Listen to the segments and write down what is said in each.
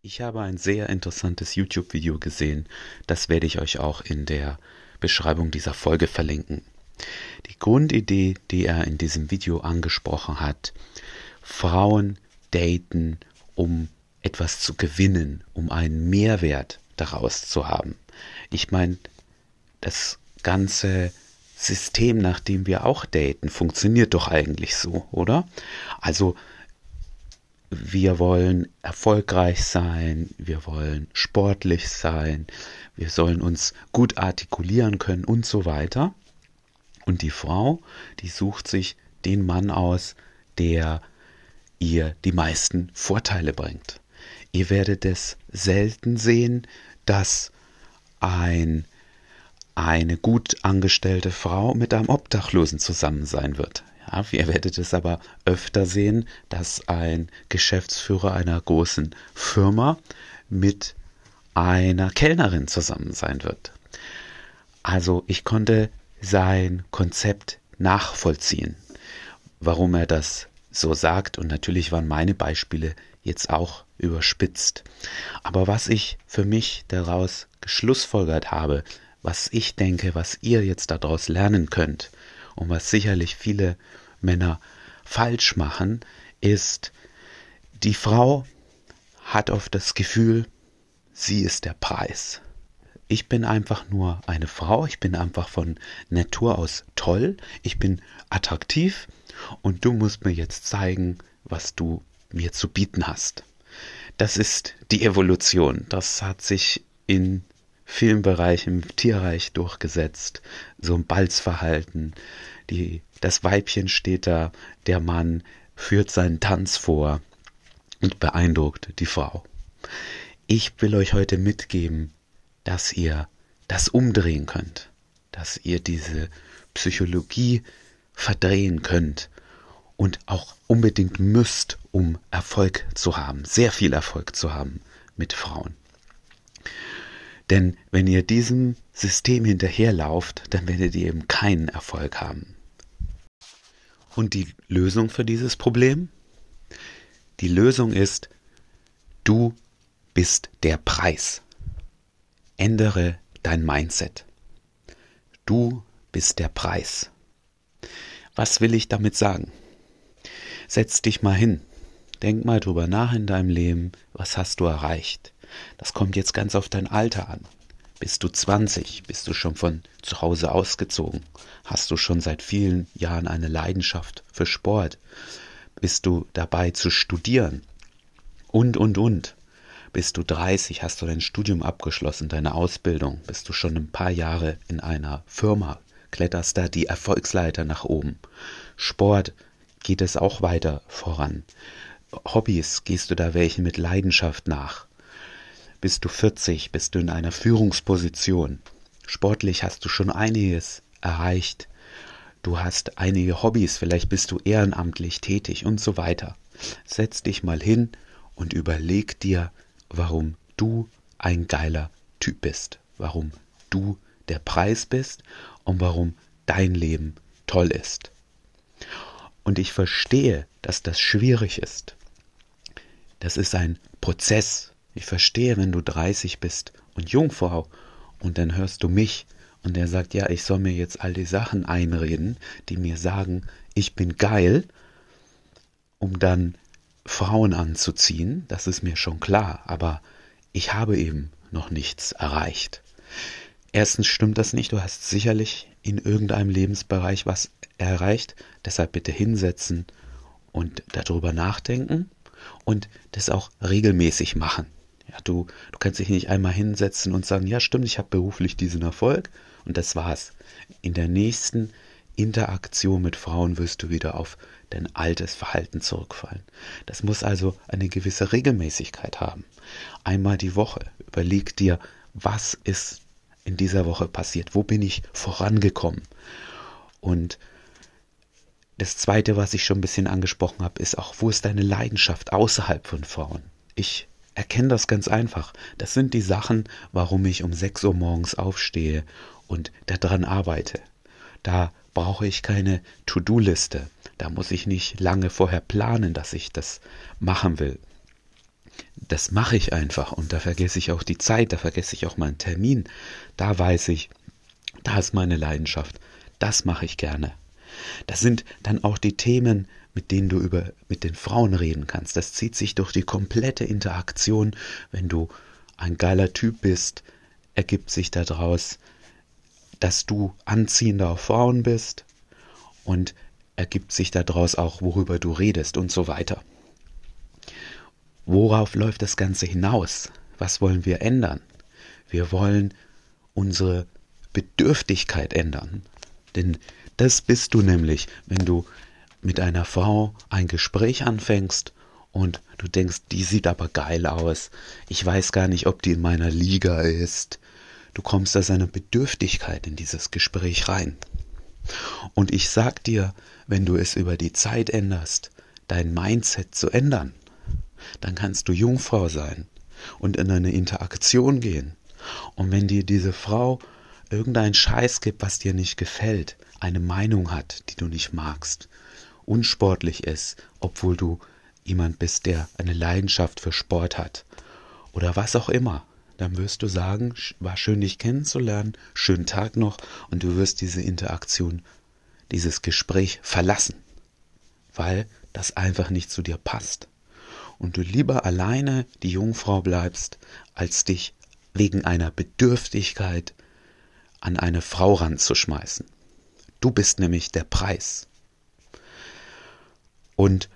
Ich habe ein sehr interessantes YouTube-Video gesehen, das werde ich euch auch in der Beschreibung dieser Folge verlinken. Die Grundidee, die er in diesem Video angesprochen hat, Frauen daten, um etwas zu gewinnen, um einen Mehrwert daraus zu haben. Ich meine, das ganze System, nach dem wir auch daten, funktioniert doch eigentlich so, oder? Also wir wollen erfolgreich sein, wir wollen sportlich sein, wir sollen uns gut artikulieren können und so weiter. Und die Frau, die sucht sich den Mann aus, der ihr die meisten Vorteile bringt. Ihr werdet es selten sehen, dass ein eine gut angestellte Frau mit einem Obdachlosen zusammen sein wird. Ja, ihr werdet es aber öfter sehen, dass ein Geschäftsführer einer großen Firma mit einer Kellnerin zusammen sein wird. Also ich konnte sein Konzept nachvollziehen, warum er das so sagt und natürlich waren meine Beispiele jetzt auch überspitzt. Aber was ich für mich daraus geschlussfolgert habe, was ich denke, was ihr jetzt daraus lernen könnt, und was sicherlich viele Männer falsch machen, ist, die Frau hat oft das Gefühl, sie ist der Preis. Ich bin einfach nur eine Frau, ich bin einfach von Natur aus toll, ich bin attraktiv und du musst mir jetzt zeigen, was du mir zu bieten hast. Das ist die Evolution. Das hat sich in vielen Bereichen im Tierreich durchgesetzt. So ein Balzverhalten. Die, das Weibchen steht da, der Mann führt seinen Tanz vor und beeindruckt die Frau. Ich will euch heute mitgeben, dass ihr das umdrehen könnt, dass ihr diese Psychologie verdrehen könnt und auch unbedingt müsst, um Erfolg zu haben, sehr viel Erfolg zu haben mit Frauen. Denn wenn ihr diesem System hinterherlauft, dann werdet ihr eben keinen Erfolg haben. Und die Lösung für dieses Problem? Die Lösung ist, du bist der Preis. Ändere dein Mindset. Du bist der Preis. Was will ich damit sagen? Setz dich mal hin. Denk mal drüber nach in deinem Leben, was hast du erreicht? Das kommt jetzt ganz auf dein Alter an. Bist du 20? Bist du schon von zu Hause ausgezogen? Hast du schon seit vielen Jahren eine Leidenschaft für Sport? Bist du dabei zu studieren? Und, und, und. Bist du 30? Hast du dein Studium abgeschlossen, deine Ausbildung? Bist du schon ein paar Jahre in einer Firma? Kletterst da die Erfolgsleiter nach oben? Sport, geht es auch weiter voran? Hobbys, gehst du da welchen mit Leidenschaft nach? Bist du 40, bist du in einer Führungsposition. Sportlich hast du schon einiges erreicht. Du hast einige Hobbys, vielleicht bist du ehrenamtlich tätig und so weiter. Setz dich mal hin und überleg dir, warum du ein geiler Typ bist, warum du der Preis bist und warum dein Leben toll ist. Und ich verstehe, dass das schwierig ist. Das ist ein Prozess, ich verstehe, wenn du 30 bist und Jungfrau und dann hörst du mich und der sagt, ja, ich soll mir jetzt all die Sachen einreden, die mir sagen, ich bin geil, um dann Frauen anzuziehen, das ist mir schon klar, aber ich habe eben noch nichts erreicht. Erstens stimmt das nicht, du hast sicherlich in irgendeinem Lebensbereich was erreicht, deshalb bitte hinsetzen und darüber nachdenken und das auch regelmäßig machen. Ja, du, du kannst dich nicht einmal hinsetzen und sagen, ja stimmt, ich habe beruflich diesen Erfolg und das war's. In der nächsten Interaktion mit Frauen wirst du wieder auf dein altes Verhalten zurückfallen. Das muss also eine gewisse Regelmäßigkeit haben. Einmal die Woche überleg dir, was ist in dieser Woche passiert, wo bin ich vorangekommen. Und das Zweite, was ich schon ein bisschen angesprochen habe, ist auch, wo ist deine Leidenschaft außerhalb von Frauen? Ich erkenne das ganz einfach. Das sind die Sachen, warum ich um 6 Uhr morgens aufstehe und daran arbeite. Da brauche ich keine To-Do-Liste. Da muss ich nicht lange vorher planen, dass ich das machen will. das mache ich einfach und da vergesse ich auch die Zeit, da vergesse ich auch meinen Termin. Da weiß ich, da ist meine Leidenschaft. Das mache ich gerne. Das sind dann auch die Themen, mit denen du über mit den Frauen reden kannst. Das zieht sich durch die komplette Interaktion. Wenn du ein geiler Typ bist, ergibt sich daraus, dass du anziehender auf Frauen bist und ergibt sich daraus auch, worüber du redest und so weiter. Worauf läuft das Ganze hinaus? Was wollen wir ändern? Wir wollen unsere Bedürftigkeit ändern. Denn das bist du nämlich, wenn du mit einer Frau ein Gespräch anfängst und du denkst, die sieht aber geil aus. Ich weiß gar nicht, ob die in meiner Liga ist. Du kommst aus einer Bedürftigkeit in dieses Gespräch rein. Und ich sag dir, wenn du es über die Zeit änderst, dein Mindset zu ändern, dann kannst du Jungfrau sein und in eine Interaktion gehen. Und wenn dir diese Frau irgendeinen Scheiß gibt, was dir nicht gefällt, eine Meinung hat, die du nicht magst, unsportlich ist, obwohl du jemand bist, der eine Leidenschaft für Sport hat. Oder was auch immer, dann wirst du sagen, war schön dich kennenzulernen, schönen Tag noch. Und du wirst diese Interaktion, dieses Gespräch verlassen, weil das einfach nicht zu dir passt. Und du lieber alleine die Jungfrau bleibst, als dich wegen einer Bedürftigkeit an eine Frau ranzuschmeißen. Du bist nämlich der Preis. Und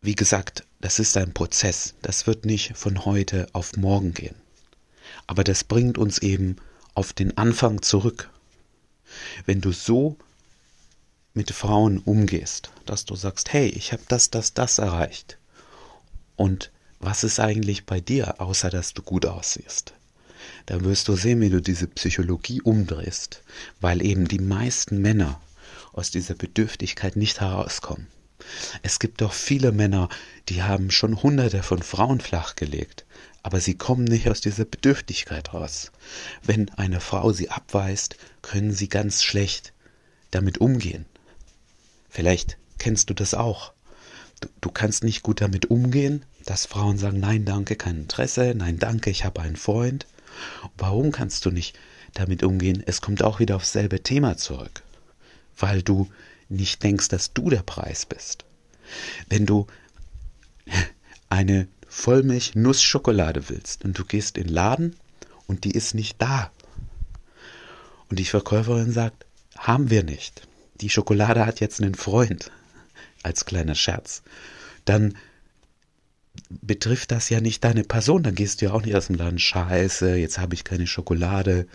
wie gesagt, das ist ein Prozess. Das wird nicht von heute auf morgen gehen. Aber das bringt uns eben auf den Anfang zurück. Wenn du so mit Frauen umgehst, dass du sagst, hey, ich habe das, das, das erreicht. Und was ist eigentlich bei dir, außer dass du gut aussiehst? Dann wirst du sehen, wie du diese Psychologie umdrehst, weil eben die meisten Männer aus dieser Bedürftigkeit nicht herauskommen. Es gibt doch viele Männer, die haben schon hunderte von Frauen flachgelegt, aber sie kommen nicht aus dieser Bedürftigkeit raus. Wenn eine Frau sie abweist, können sie ganz schlecht damit umgehen. Vielleicht kennst du das auch. Du, du, kannst nicht gut damit umgehen, dass Frauen sagen, nein, danke, kein Interesse, nein, danke, ich habe einen Freund. Warum kannst du nicht damit umgehen? Es kommt auch wieder aufs selbe Thema zurück. Weil du nicht denkst, dass du der Preis bist. Wenn du eine Vollmilch-Nuss-Schokolade willst und du gehst in den Laden und die ist nicht da und die Verkäuferin sagt, haben wir nicht die Schokolade hat jetzt einen Freund, als kleiner Scherz, dann betrifft das ja nicht deine Person. Dann gehst du ja auch nicht aus dem Laden, scheiße, jetzt habe ich keine Schokolade.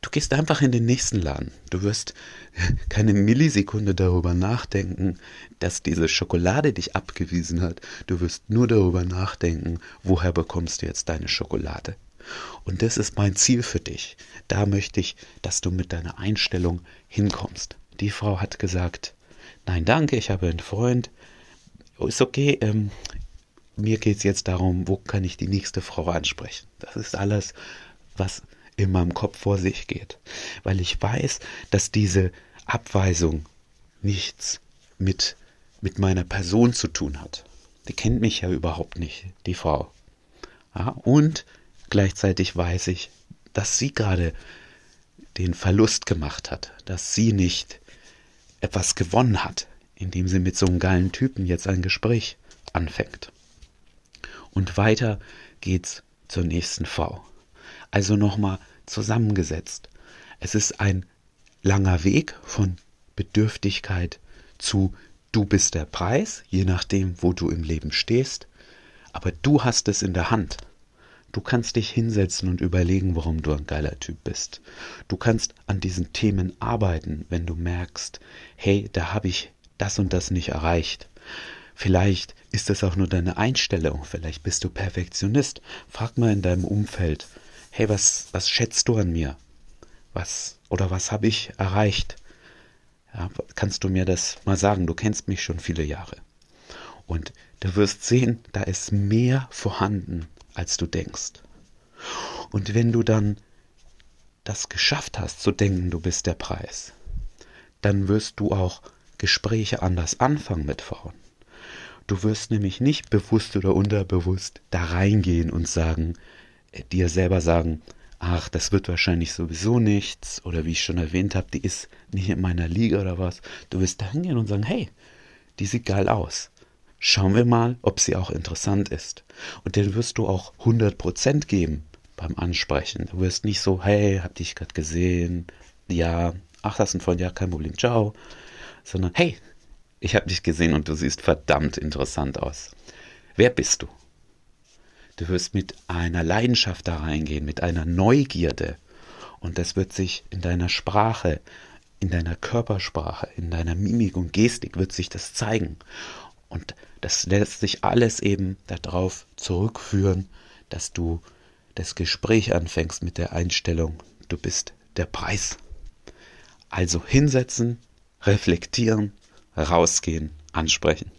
Du gehst einfach in den nächsten Laden. Du wirst keine Millisekunde darüber nachdenken, dass diese Schokolade dich abgewiesen hat. Du wirst nur darüber nachdenken, woher bekommst du jetzt deine Schokolade. Und das ist mein Ziel für dich. Da möchte ich, dass du mit deiner Einstellung hinkommst. Die Frau hat gesagt, nein, danke, ich habe einen Freund. Ist okay, ähm, mir geht es jetzt darum, wo kann ich die nächste Frau ansprechen. Das ist alles, was in meinem Kopf vor sich geht. Weil ich weiß, dass diese Abweisung nichts mit, mit meiner Person zu tun hat. Die kennt mich ja überhaupt nicht, die Frau. Ja, und gleichzeitig weiß ich, dass sie gerade den Verlust gemacht hat, dass sie nicht etwas gewonnen hat, indem sie mit so einem geilen Typen jetzt ein Gespräch anfängt. Und weiter geht's zur nächsten Frau. Also nochmal zusammengesetzt. Es ist ein langer Weg von Bedürftigkeit zu du bist der Preis, je nachdem, wo du im Leben stehst, aber du hast es in der Hand. Du kannst dich hinsetzen und überlegen, warum du ein geiler Typ bist. Du kannst an diesen Themen arbeiten, wenn du merkst, hey, da habe ich das und das nicht erreicht. Vielleicht ist es auch nur deine Einstellung, vielleicht bist du Perfektionist. Frag mal in deinem Umfeld, hey, was, was schätzt du an mir? Was oder was habe ich erreicht? Ja, kannst du mir das mal sagen? Du kennst mich schon viele Jahre. Und du wirst sehen, da ist mehr vorhanden, als du denkst. Und wenn du dann das geschafft hast zu denken, du bist der Preis, dann wirst du auch Gespräche anders anfangen mit Frauen. Du wirst nämlich nicht bewusst oder unterbewusst da reingehen und sagen, dir selber sagen, ach, das wird wahrscheinlich sowieso nichts oder wie ich schon erwähnt habe, die ist nicht in meiner Liga oder was. Du wirst da hingehen und sagen, hey, die sieht geil aus. Schauen wir mal, ob sie auch interessant ist. Und dann wirst du auch 100% geben beim Ansprechen. Du wirst nicht so, hey, hab dich gerade gesehen, ja, ach, das ist ein Freund, ja, kein Problem, ciao. Sondern, hey, ich habe dich gesehen und du siehst verdammt interessant aus. Wer bist du? Du wirst mit einer Leidenschaft da reingehen, mit einer Neugierde. Und das wird sich in deiner Sprache, in deiner Körpersprache, in deiner Mimik und Gestik wird sich das zeigen. Und das lässt sich alles eben darauf zurückführen, dass du das Gespräch anfängst mit der Einstellung, du bist der Preis. Also hinsetzen, reflektieren, rausgehen, ansprechen.